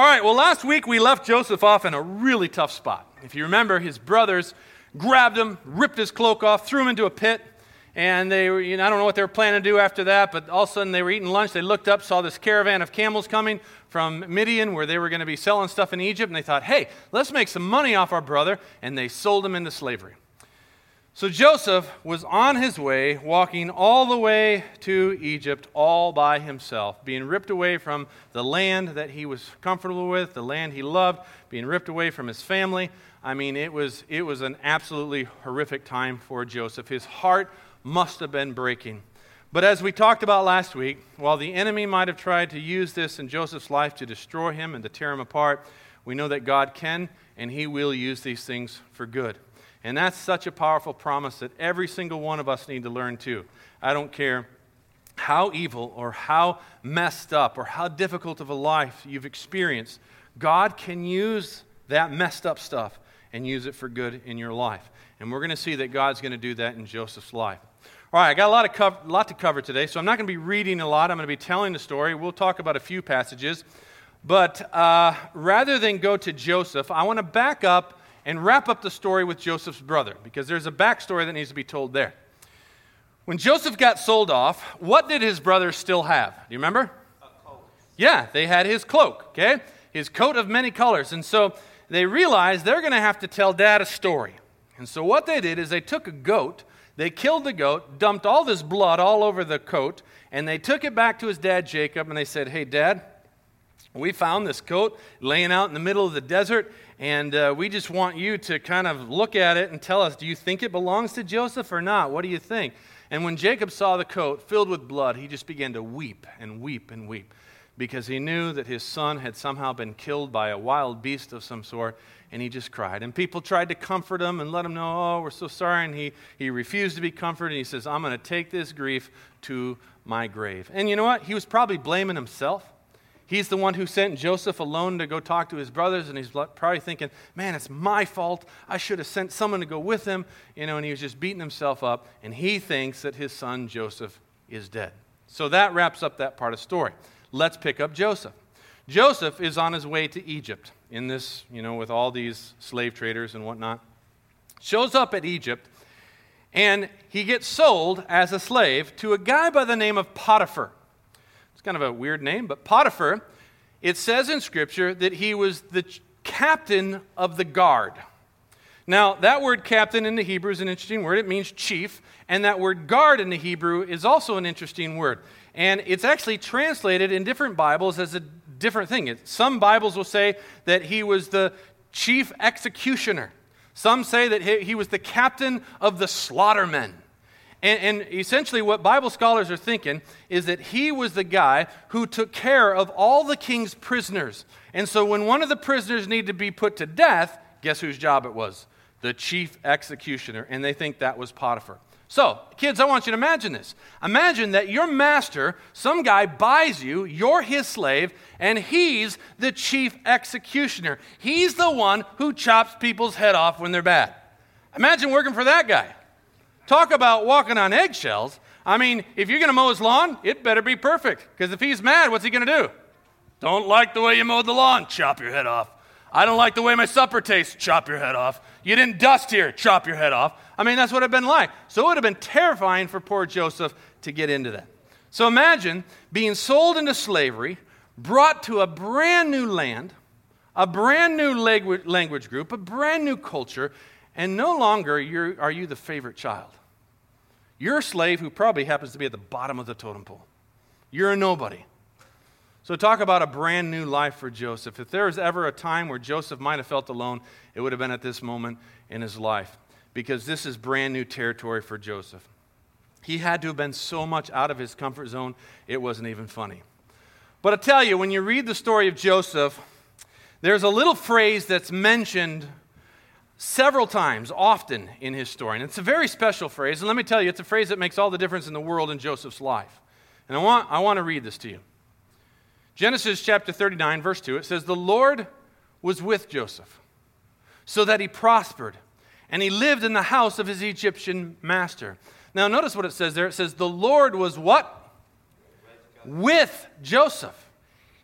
All right, well, last week we left Joseph off in a really tough spot. If you remember, his brothers grabbed him, ripped his cloak off, threw him into a pit, and they were, you know, I don't know what they were planning to do after that, but all of a sudden they were eating lunch. They looked up, saw this caravan of camels coming from Midian where they were going to be selling stuff in Egypt, and they thought, hey, let's make some money off our brother, and they sold him into slavery. So Joseph was on his way, walking all the way to Egypt all by himself, being ripped away from the land that he was comfortable with, the land he loved, being ripped away from his family. I mean, it was, it was an absolutely horrific time for Joseph. His heart must have been breaking. But as we talked about last week, while the enemy might have tried to use this in Joseph's life to destroy him and to tear him apart, we know that God can and he will use these things for good. And that's such a powerful promise that every single one of us need to learn too. I don't care how evil or how messed up or how difficult of a life you've experienced, God can use that messed up stuff and use it for good in your life. And we're going to see that God's going to do that in Joseph's life. All right, I got a lot, of co- lot to cover today, so I'm not going to be reading a lot. I'm going to be telling the story. We'll talk about a few passages. But uh, rather than go to Joseph, I want to back up and wrap up the story with Joseph's brother because there's a backstory that needs to be told there. When Joseph got sold off, what did his brothers still have? Do you remember? Yeah, they had his cloak, okay? His coat of many colors. And so they realized they're going to have to tell dad a story. And so what they did is they took a goat, they killed the goat, dumped all this blood all over the coat, and they took it back to his dad Jacob and they said, Hey, dad, we found this coat laying out in the middle of the desert, and uh, we just want you to kind of look at it and tell us do you think it belongs to Joseph or not? What do you think? And when Jacob saw the coat filled with blood, he just began to weep and weep and weep because he knew that his son had somehow been killed by a wild beast of some sort, and he just cried. And people tried to comfort him and let him know, oh, we're so sorry. And he, he refused to be comforted. He says, I'm going to take this grief to my grave. And you know what? He was probably blaming himself. He's the one who sent Joseph alone to go talk to his brothers, and he's probably thinking, man, it's my fault. I should have sent someone to go with him. You know, and he was just beating himself up, and he thinks that his son Joseph is dead. So that wraps up that part of the story. Let's pick up Joseph. Joseph is on his way to Egypt in this, you know, with all these slave traders and whatnot. Shows up at Egypt, and he gets sold as a slave to a guy by the name of Potiphar. It's kind of a weird name, but Potiphar, it says in Scripture that he was the captain of the guard. Now, that word captain in the Hebrew is an interesting word. It means chief. And that word guard in the Hebrew is also an interesting word. And it's actually translated in different Bibles as a different thing. Some Bibles will say that he was the chief executioner, some say that he was the captain of the slaughtermen. And, and, essentially, what Bible scholars are thinking is that he was the guy who took care of all the king's prisoners. And so, when one of the prisoners needed to be put to death, guess whose job it was? The chief executioner. And they think that was Potiphar. So, kids, I want you to imagine this. Imagine that your master, some guy buys you, you're his slave, and he's the chief executioner. He's the one who chops people's head off when they're bad. Imagine working for that guy. Talk about walking on eggshells. I mean, if you're going to mow his lawn, it better be perfect. Because if he's mad, what's he going to do? Don't like the way you mowed the lawn? Chop your head off. I don't like the way my supper tastes. Chop your head off. You didn't dust here. Chop your head off. I mean, that's what it'd been like. So it would have been terrifying for poor Joseph to get into that. So imagine being sold into slavery, brought to a brand new land, a brand new language group, a brand new culture, and no longer are you the favorite child. You're a slave who probably happens to be at the bottom of the totem pole. You're a nobody. So, talk about a brand new life for Joseph. If there was ever a time where Joseph might have felt alone, it would have been at this moment in his life because this is brand new territory for Joseph. He had to have been so much out of his comfort zone, it wasn't even funny. But I tell you, when you read the story of Joseph, there's a little phrase that's mentioned several times, often in his story. And it's a very special phrase. And let me tell you, it's a phrase that makes all the difference in the world in Joseph's life. And I want, I want to read this to you. Genesis chapter 39, verse 2, it says, The Lord was with Joseph, so that he prospered, and he lived in the house of his Egyptian master. Now, notice what it says there. It says, The Lord was what? With Joseph.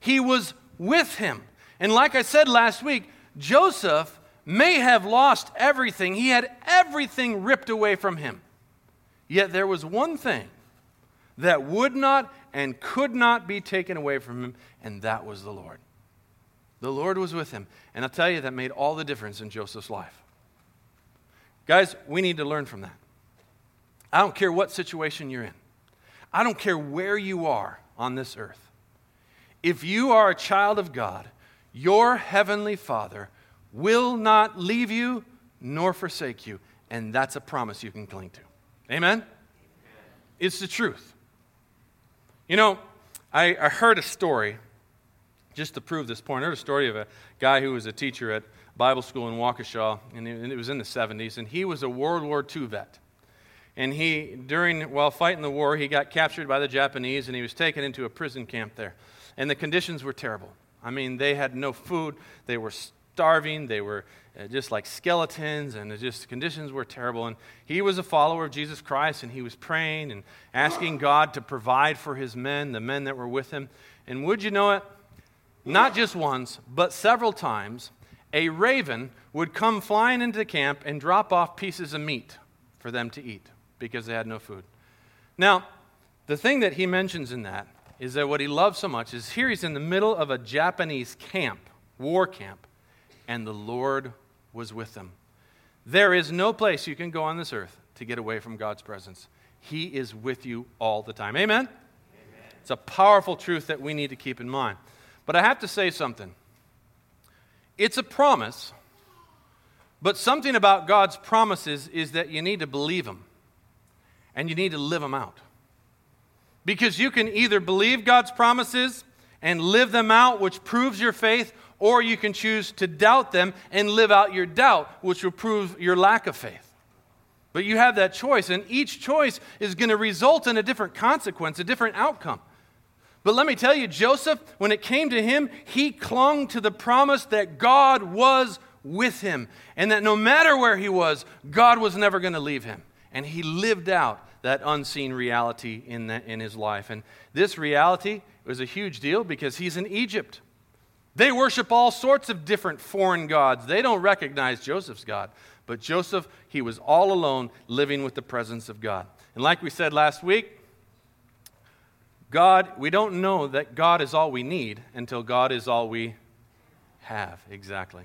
He was with him. And like I said last week, Joseph may have lost everything. He had everything ripped away from him. Yet there was one thing that would not and could not be taken away from him, and that was the Lord. The Lord was with him. And I'll tell you, that made all the difference in Joseph's life. Guys, we need to learn from that. I don't care what situation you're in, I don't care where you are on this earth. If you are a child of God, your heavenly Father will not leave you nor forsake you. And that's a promise you can cling to. Amen? It's the truth. You know, I, I heard a story, just to prove this point. I heard a story of a guy who was a teacher at Bible school in Waukesha, and it was in the 70s, and he was a World War II vet. And he, during, while fighting the war, he got captured by the Japanese and he was taken into a prison camp there. And the conditions were terrible. I mean, they had no food, they were starving, they were uh, just like skeletons, and just conditions were terrible. And he was a follower of Jesus Christ, and he was praying and asking God to provide for his men, the men that were with him. And would you know it? Not just once, but several times, a raven would come flying into the camp and drop off pieces of meat for them to eat because they had no food. Now, the thing that he mentions in that is that what he loves so much is here he's in the middle of a Japanese camp, war camp, and the Lord was with them. There is no place you can go on this earth to get away from God's presence. He is with you all the time. Amen? Amen? It's a powerful truth that we need to keep in mind. But I have to say something. It's a promise, but something about God's promises is that you need to believe them and you need to live them out. Because you can either believe God's promises and live them out, which proves your faith, or you can choose to doubt them and live out your doubt, which will prove your lack of faith. But you have that choice, and each choice is going to result in a different consequence, a different outcome. But let me tell you, Joseph, when it came to him, he clung to the promise that God was with him, and that no matter where he was, God was never going to leave him. And he lived out that unseen reality in, the, in his life. And this reality was a huge deal because he's in Egypt. They worship all sorts of different foreign gods. They don't recognize Joseph's God. But Joseph, he was all alone living with the presence of God. And like we said last week, God, we don't know that God is all we need until God is all we have. Exactly.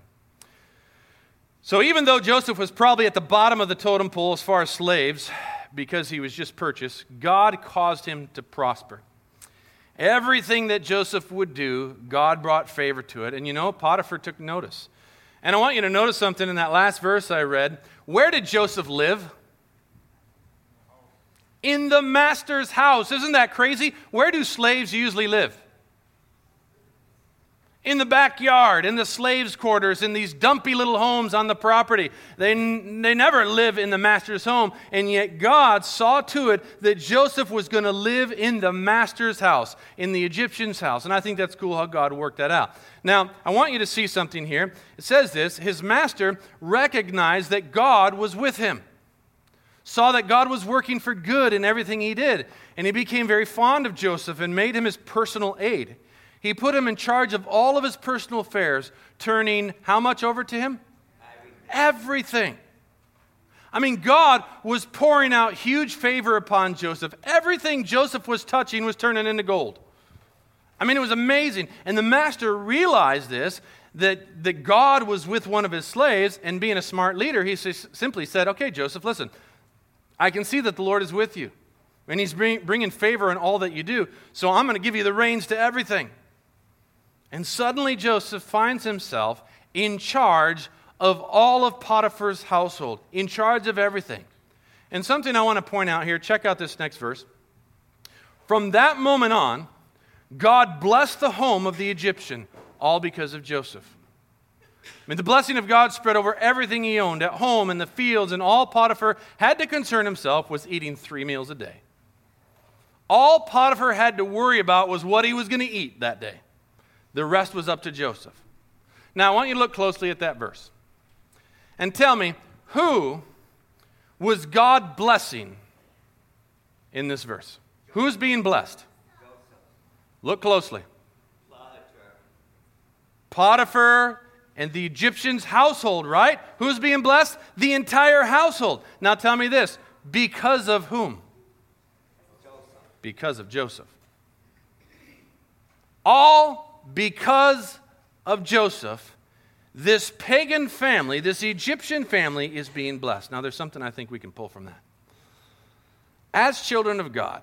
So even though Joseph was probably at the bottom of the totem pole as far as slaves, because he was just purchased, God caused him to prosper. Everything that Joseph would do, God brought favor to it. And you know, Potiphar took notice. And I want you to notice something in that last verse I read. Where did Joseph live? In the master's house. Isn't that crazy? Where do slaves usually live? In the backyard, in the slaves' quarters, in these dumpy little homes on the property. They, they never live in the master's home, and yet God saw to it that Joseph was going to live in the master's house, in the Egyptian's house. And I think that's cool how God worked that out. Now, I want you to see something here. It says this His master recognized that God was with him, saw that God was working for good in everything he did, and he became very fond of Joseph and made him his personal aide. He put him in charge of all of his personal affairs, turning how much over to him? Everything. I mean, God was pouring out huge favor upon Joseph. Everything Joseph was touching was turning into gold. I mean, it was amazing. And the master realized this that, that God was with one of his slaves, and being a smart leader, he simply said, Okay, Joseph, listen, I can see that the Lord is with you, and he's bring, bringing favor in all that you do, so I'm going to give you the reins to everything. And suddenly Joseph finds himself in charge of all of Potiphar's household, in charge of everything. And something I want to point out here, check out this next verse. From that moment on, God blessed the home of the Egyptian, all because of Joseph. I mean, the blessing of God spread over everything he owned at home, in the fields, and all Potiphar had to concern himself was eating three meals a day. All Potiphar had to worry about was what he was going to eat that day. The rest was up to Joseph. Now, I want you to look closely at that verse and tell me who was God blessing in this verse? Who's being blessed? Look closely. Potiphar and the Egyptian's household, right? Who's being blessed? The entire household. Now tell me this because of whom? Joseph. Because of Joseph. All because of Joseph, this pagan family, this Egyptian family, is being blessed. Now, there's something I think we can pull from that. As children of God,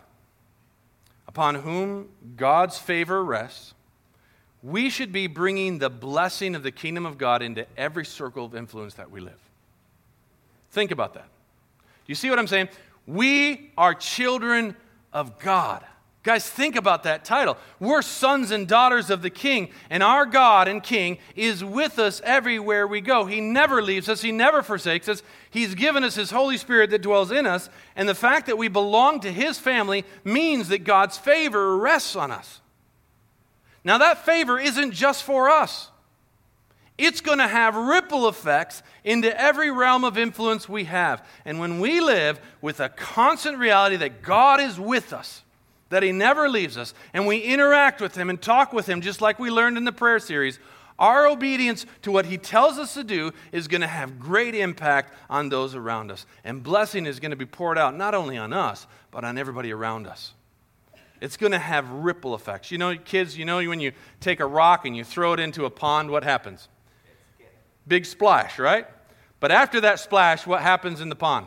upon whom God's favor rests, we should be bringing the blessing of the kingdom of God into every circle of influence that we live. Think about that. Do you see what I'm saying? We are children of God. Guys, think about that title. We're sons and daughters of the King, and our God and King is with us everywhere we go. He never leaves us, He never forsakes us. He's given us His Holy Spirit that dwells in us, and the fact that we belong to His family means that God's favor rests on us. Now, that favor isn't just for us. It's going to have ripple effects into every realm of influence we have. And when we live with a constant reality that God is with us, that He never leaves us, and we interact with Him and talk with Him, just like we learned in the prayer series, our obedience to what He tells us to do is going to have great impact on those around us. And blessing is going to be poured out not only on us, but on everybody around us. It's going to have ripple effects. You know, kids, you know, when you take a rock and you throw it into a pond, what happens? Big splash, right? But after that splash, what happens in the pond?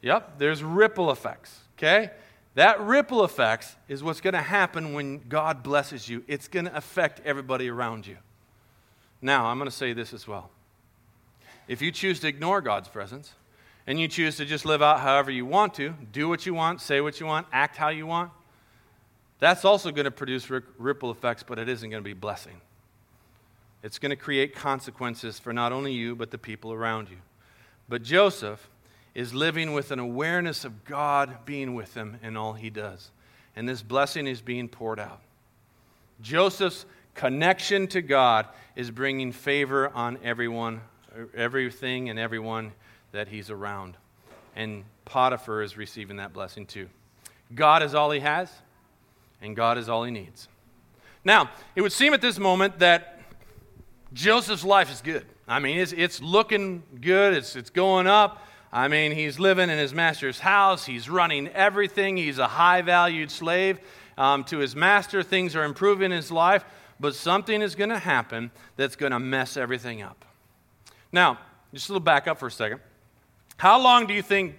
Yep, there's ripple effects, okay? That ripple effects is what's going to happen when God blesses you. It's going to affect everybody around you. Now, I'm going to say this as well. If you choose to ignore God's presence and you choose to just live out however you want to, do what you want, say what you want, act how you want, that's also going to produce ripple effects, but it isn't going to be blessing. It's going to create consequences for not only you, but the people around you. But Joseph, is living with an awareness of God being with him in all he does. And this blessing is being poured out. Joseph's connection to God is bringing favor on everyone, everything and everyone that he's around. And Potiphar is receiving that blessing too. God is all he has, and God is all he needs. Now, it would seem at this moment that Joseph's life is good. I mean, it's, it's looking good, it's, it's going up. I mean, he's living in his master's house, he's running everything, he's a high valued slave um, to his master. Things are improving in his life, but something is going to happen that's going to mess everything up. Now, just a little back up for a second. How long do you think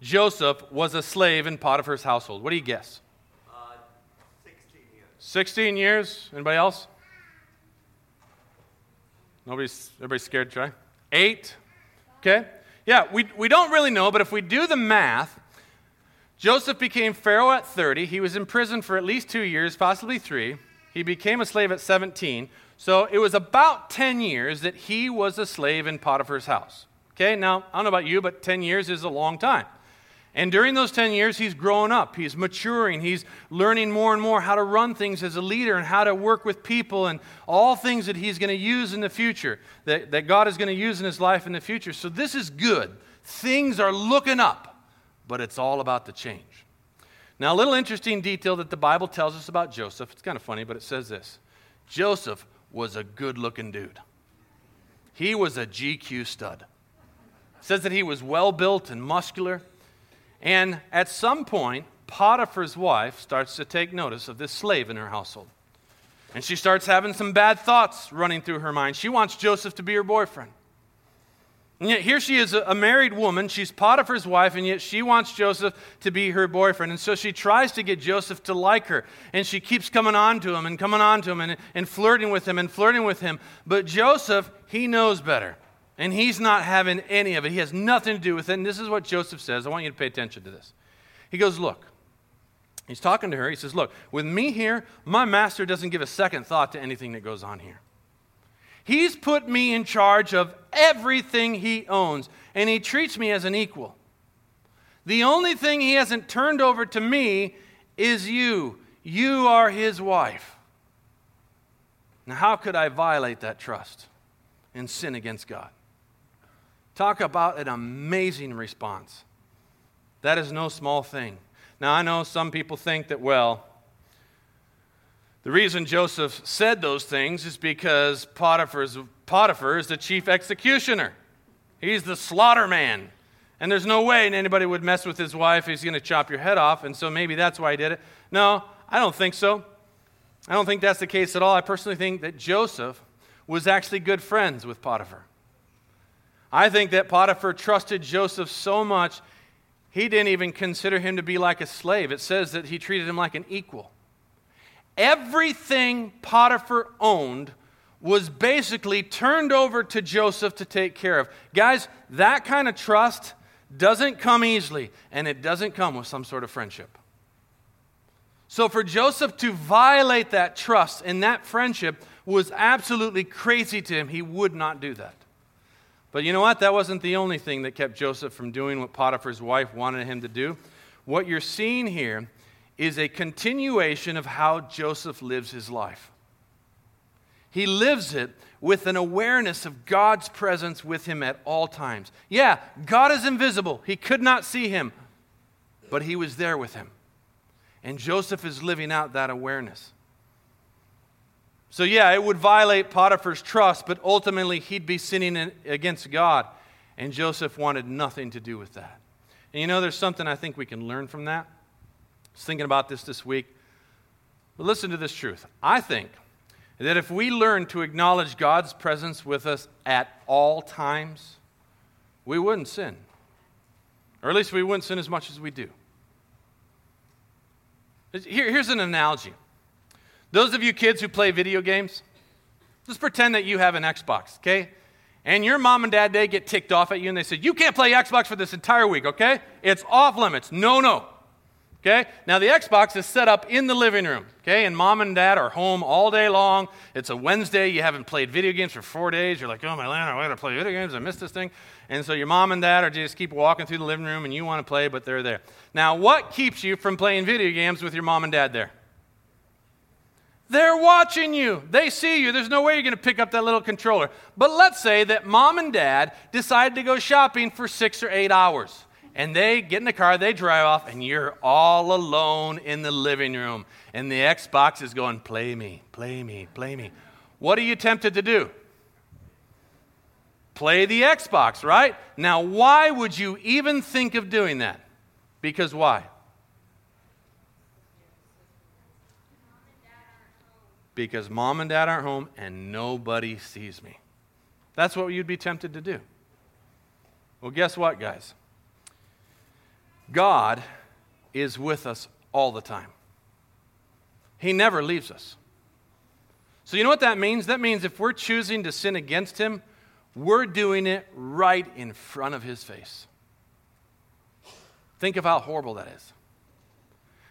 Joseph was a slave in Potiphar's household? What do you guess? Uh, 16 years. 16 years? Anybody else? Nobody's, everybody's scared to try? Eight? Okay. Yeah, we, we don't really know, but if we do the math, Joseph became Pharaoh at 30. He was in prison for at least two years, possibly three. He became a slave at 17. So it was about 10 years that he was a slave in Potiphar's house. Okay, now, I don't know about you, but 10 years is a long time. And during those 10 years, he's growing up. He's maturing. He's learning more and more how to run things as a leader and how to work with people and all things that he's going to use in the future, that, that God is going to use in his life in the future. So this is good. Things are looking up, but it's all about the change. Now, a little interesting detail that the Bible tells us about Joseph. It's kind of funny, but it says this Joseph was a good looking dude, he was a GQ stud. It says that he was well built and muscular. And at some point, Potiphar's wife starts to take notice of this slave in her household. And she starts having some bad thoughts running through her mind. She wants Joseph to be her boyfriend. And yet, here she is, a married woman. She's Potiphar's wife, and yet she wants Joseph to be her boyfriend. And so she tries to get Joseph to like her. And she keeps coming on to him and coming on to him and, and flirting with him and flirting with him. But Joseph, he knows better. And he's not having any of it. He has nothing to do with it. And this is what Joseph says. I want you to pay attention to this. He goes, Look, he's talking to her. He says, Look, with me here, my master doesn't give a second thought to anything that goes on here. He's put me in charge of everything he owns, and he treats me as an equal. The only thing he hasn't turned over to me is you. You are his wife. Now, how could I violate that trust and sin against God? Talk about an amazing response. That is no small thing. Now, I know some people think that, well, The reason Joseph said those things is because Potiphar's, Potiphar is the chief executioner. He's the slaughter man. And there's no way anybody would mess with his wife. He's going to chop your head off. And so maybe that's why he did it. No, I don't think so. I don't think that's the case at all. I personally think that Joseph was actually good friends with Potiphar. I think that Potiphar trusted Joseph so much, he didn't even consider him to be like a slave. It says that he treated him like an equal. Everything Potiphar owned was basically turned over to Joseph to take care of. Guys, that kind of trust doesn't come easily, and it doesn't come with some sort of friendship. So, for Joseph to violate that trust and that friendship was absolutely crazy to him. He would not do that. But you know what? That wasn't the only thing that kept Joseph from doing what Potiphar's wife wanted him to do. What you're seeing here is a continuation of how Joseph lives his life. He lives it with an awareness of God's presence with him at all times. Yeah, God is invisible. He could not see him, but he was there with him. And Joseph is living out that awareness. So, yeah, it would violate Potiphar's trust, but ultimately he'd be sinning against God. And Joseph wanted nothing to do with that. And you know, there's something I think we can learn from that. I was thinking about this this week. But listen to this truth. I think that if we learn to acknowledge God's presence with us at all times, we wouldn't sin. Or at least we wouldn't sin as much as we do. Here, here's an analogy. Those of you kids who play video games, just pretend that you have an Xbox, okay? And your mom and dad, they get ticked off at you and they say, You can't play Xbox for this entire week, okay? It's off limits. No, no. Okay? Now, the Xbox is set up in the living room. Okay? And mom and dad are home all day long. It's a Wednesday. You haven't played video games for four days. You're like, oh, my land, I got to play video games. I missed this thing. And so your mom and dad are just keep walking through the living room and you want to play, but they're there. Now, what keeps you from playing video games with your mom and dad there? They're watching you. They see you. There's no way you're going to pick up that little controller. But let's say that mom and dad decide to go shopping for six or eight hours and they get in the car, they drive off, and you're all alone in the living room. And the Xbox is going, Play me, play me, play me. What are you tempted to do? Play the Xbox, right? Now, why would you even think of doing that? Because why? Because mom and dad aren't home and nobody sees me. That's what you'd be tempted to do. Well, guess what, guys? God is with us all the time. He never leaves us. So, you know what that means? That means if we're choosing to sin against Him, we're doing it right in front of His face. Think of how horrible that is.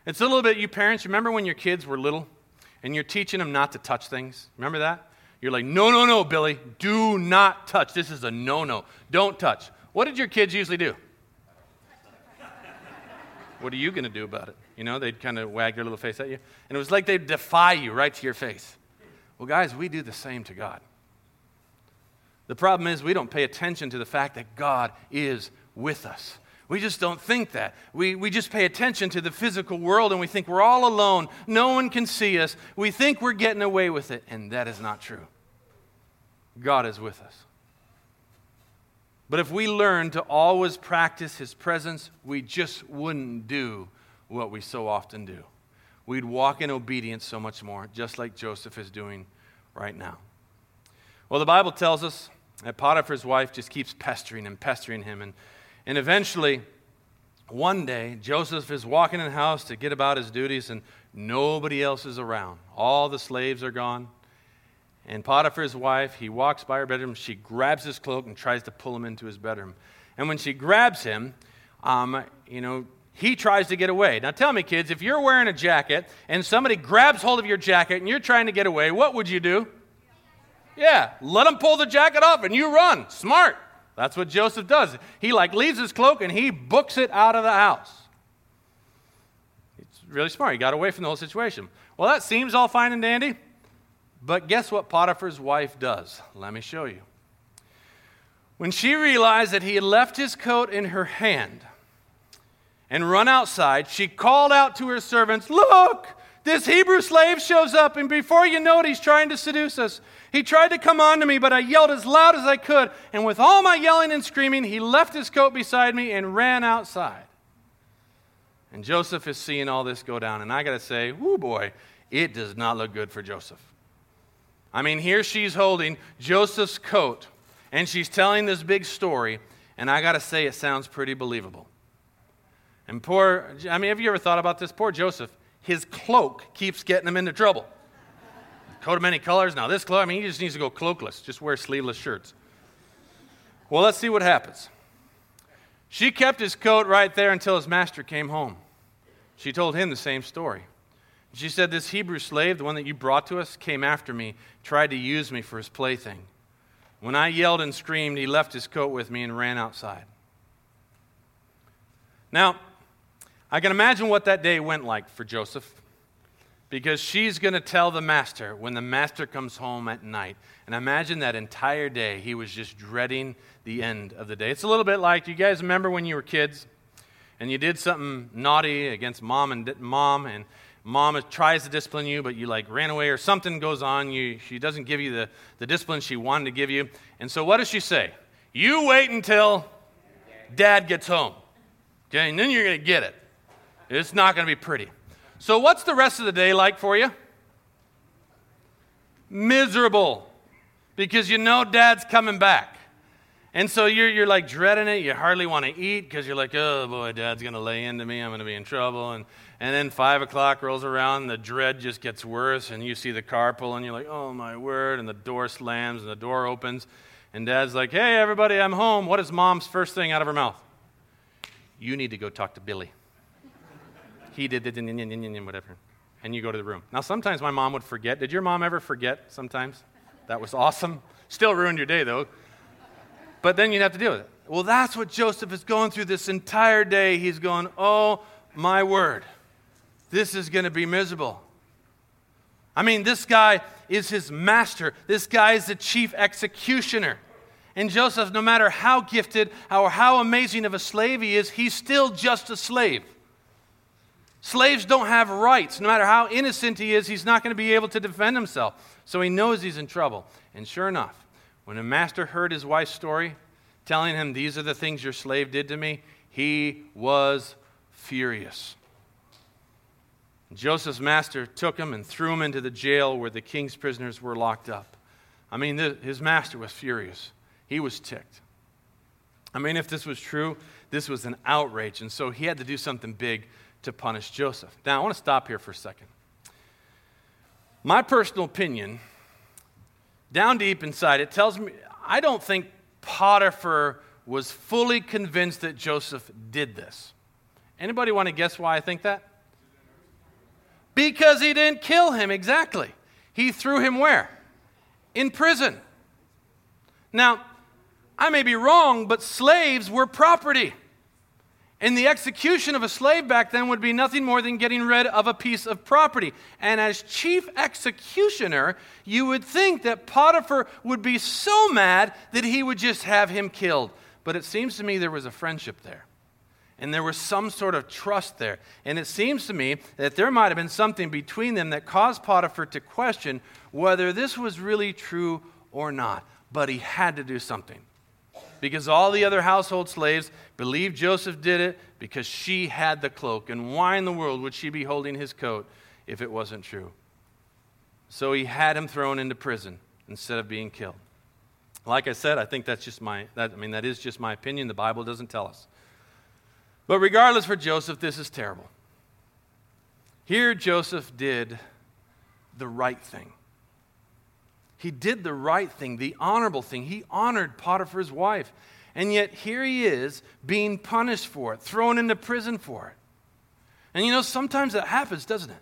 It's a little bit, you parents, remember when your kids were little and you're teaching them not to touch things? Remember that? You're like, no, no, no, Billy, do not touch. This is a no no. Don't touch. What did your kids usually do? What are you going to do about it? You know, they'd kind of wag their little face at you. And it was like they'd defy you right to your face. Well, guys, we do the same to God. The problem is we don't pay attention to the fact that God is with us. We just don't think that. We, we just pay attention to the physical world and we think we're all alone. No one can see us. We think we're getting away with it, and that is not true. God is with us. But if we learned to always practice His presence, we just wouldn't do what we so often do. We'd walk in obedience so much more, just like Joseph is doing right now. Well, the Bible tells us that Potiphar's wife just keeps pestering and pestering him. And, and eventually, one day, Joseph is walking in the house to get about his duties, and nobody else is around. All the slaves are gone. And Potiphar's wife, he walks by her bedroom. She grabs his cloak and tries to pull him into his bedroom. And when she grabs him, um, you know, he tries to get away. Now tell me, kids, if you're wearing a jacket and somebody grabs hold of your jacket and you're trying to get away, what would you do? Yeah, let him pull the jacket off and you run. Smart. That's what Joseph does. He like leaves his cloak and he books it out of the house. It's really smart. He got away from the whole situation. Well, that seems all fine and dandy. But guess what Potiphar's wife does? Let me show you. When she realized that he had left his coat in her hand and run outside, she called out to her servants, Look, This Hebrew slave shows up, and before you know it, he's trying to seduce us. He tried to come on to me, but I yelled as loud as I could. And with all my yelling and screaming, he left his coat beside me and ran outside. And Joseph is seeing all this go down. And I got to say, whoo boy, it does not look good for Joseph. I mean, here she's holding Joseph's coat, and she's telling this big story. And I got to say, it sounds pretty believable. And poor, I mean, have you ever thought about this? Poor Joseph his cloak keeps getting him into trouble. Coat of many colors. Now, this cloak, I mean, he just needs to go cloakless, just wear sleeveless shirts. Well, let's see what happens. She kept his coat right there until his master came home. She told him the same story. She said, This Hebrew slave, the one that you brought to us, came after me, tried to use me for his plaything. When I yelled and screamed, he left his coat with me and ran outside. Now, I can imagine what that day went like for Joseph because she's going to tell the master when the master comes home at night. And imagine that entire day he was just dreading the end of the day. It's a little bit like you guys remember when you were kids and you did something naughty against mom and mom and mom tries to discipline you but you like ran away or something goes on you, she doesn't give you the, the discipline she wanted to give you and so what does she say you wait until dad gets home okay and then you're going to get it it's not going to be pretty. So, what's the rest of the day like for you? Miserable because you know dad's coming back. And so you're, you're like dreading it. You hardly want to eat because you're like, oh boy, dad's going to lay into me. I'm going to be in trouble. And, and then five o'clock rolls around, and the dread just gets worse. And you see the car pull and You're like, oh my word. And the door slams and the door opens. And dad's like, hey, everybody, I'm home. What is mom's first thing out of her mouth? You need to go talk to Billy he did the whatever. And you go to the room. Now, sometimes my mom would forget. Did your mom ever forget sometimes? That was awesome. Still ruined your day, though. But then you'd have to deal with it. Well, that's what Joseph is going through this entire day. He's going, Oh, my word. This is going to be miserable. I mean, this guy is his master. This guy is the chief executioner. And Joseph, no matter how gifted or how amazing of a slave he is, he's still just a slave. Slaves don't have rights. No matter how innocent he is, he's not going to be able to defend himself. So he knows he's in trouble. And sure enough, when a master heard his wife's story, telling him, These are the things your slave did to me, he was furious. Joseph's master took him and threw him into the jail where the king's prisoners were locked up. I mean, his master was furious. He was ticked. I mean, if this was true, this was an outrage. And so he had to do something big to punish Joseph. Now, I want to stop here for a second. My personal opinion, down deep inside, it tells me I don't think Potiphar was fully convinced that Joseph did this. Anybody want to guess why I think that? Because he didn't kill him, exactly. He threw him where? In prison. Now, I may be wrong, but slaves were property. And the execution of a slave back then would be nothing more than getting rid of a piece of property. And as chief executioner, you would think that Potiphar would be so mad that he would just have him killed. But it seems to me there was a friendship there. And there was some sort of trust there. And it seems to me that there might have been something between them that caused Potiphar to question whether this was really true or not. But he had to do something because all the other household slaves believed Joseph did it because she had the cloak. And why in the world would she be holding his coat if it wasn't true? So he had him thrown into prison instead of being killed. Like I said, I think that's just my, that, I mean, that is just my opinion. The Bible doesn't tell us. But regardless for Joseph, this is terrible. Here, Joseph did the right thing. He did the right thing, the honorable thing. He honored Potiphar's wife. And yet here he is being punished for it, thrown into prison for it. And you know, sometimes that happens, doesn't it?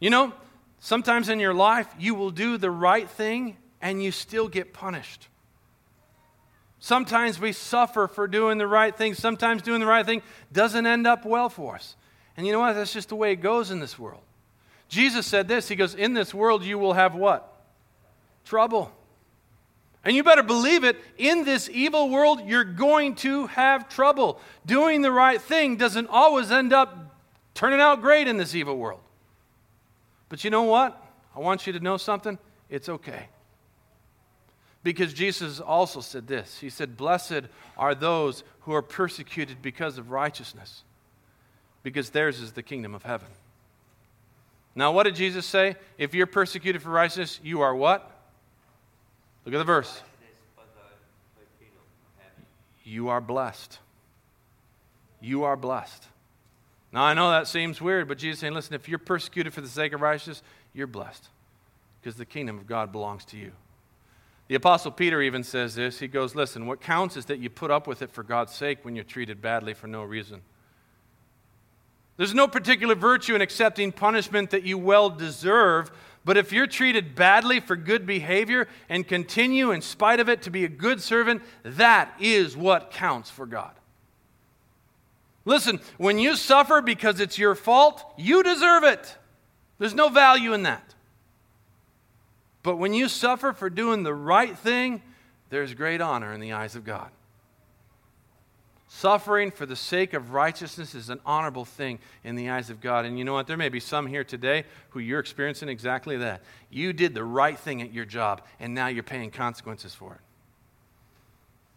You know, sometimes in your life, you will do the right thing and you still get punished. Sometimes we suffer for doing the right thing. Sometimes doing the right thing doesn't end up well for us. And you know what? That's just the way it goes in this world. Jesus said this He goes, In this world you will have what? Trouble. And you better believe it, in this evil world, you're going to have trouble. Doing the right thing doesn't always end up turning out great in this evil world. But you know what? I want you to know something. It's okay. Because Jesus also said this He said, Blessed are those who are persecuted because of righteousness, because theirs is the kingdom of heaven. Now, what did Jesus say? If you're persecuted for righteousness, you are what? Look at the verse. You are blessed. You are blessed. Now, I know that seems weird, but Jesus saying, listen, if you're persecuted for the sake of righteousness, you're blessed because the kingdom of God belongs to you. The Apostle Peter even says this. He goes, Listen, what counts is that you put up with it for God's sake when you're treated badly for no reason. There's no particular virtue in accepting punishment that you well deserve, but if you're treated badly for good behavior and continue in spite of it to be a good servant, that is what counts for God. Listen, when you suffer because it's your fault, you deserve it. There's no value in that. But when you suffer for doing the right thing, there's great honor in the eyes of God. Suffering for the sake of righteousness is an honorable thing in the eyes of God. And you know what? There may be some here today who you're experiencing exactly that. You did the right thing at your job, and now you're paying consequences for it.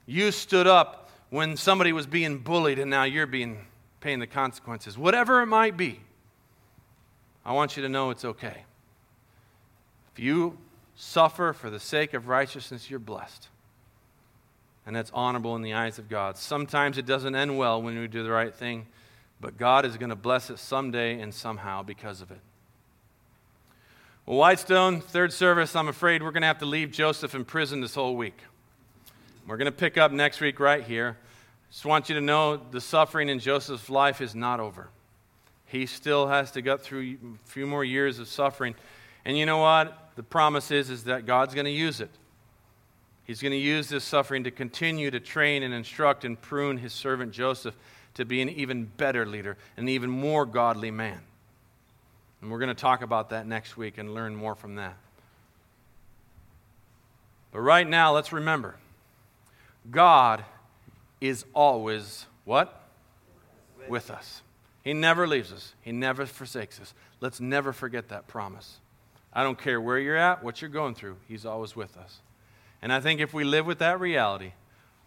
You stood up when somebody was being bullied, and now you're being paying the consequences. Whatever it might be, I want you to know it's okay. If you suffer for the sake of righteousness, you're blessed. And that's honorable in the eyes of God. Sometimes it doesn't end well when we do the right thing, but God is going to bless it someday and somehow because of it. Well, Whitestone, third service, I'm afraid we're going to have to leave Joseph in prison this whole week. We're going to pick up next week right here. Just want you to know the suffering in Joseph's life is not over. He still has to go through a few more years of suffering. And you know what? the promise is, is that God's going to use it. He's going to use this suffering to continue to train and instruct and prune his servant Joseph to be an even better leader, an even more godly man. And we're going to talk about that next week and learn more from that. But right now, let's remember God is always what? With us. He never leaves us, He never forsakes us. Let's never forget that promise. I don't care where you're at, what you're going through, He's always with us. And I think if we live with that reality,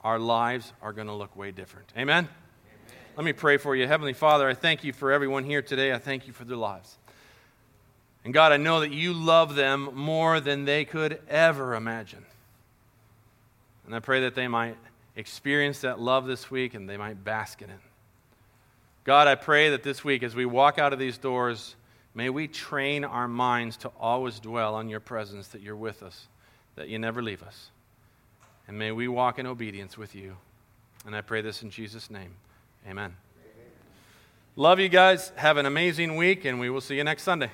our lives are going to look way different. Amen? Amen? Let me pray for you. Heavenly Father, I thank you for everyone here today. I thank you for their lives. And God, I know that you love them more than they could ever imagine. And I pray that they might experience that love this week and they might bask in it. God, I pray that this week, as we walk out of these doors, May we train our minds to always dwell on your presence, that you're with us, that you never leave us. And may we walk in obedience with you. And I pray this in Jesus' name. Amen. Amen. Love you guys. Have an amazing week, and we will see you next Sunday.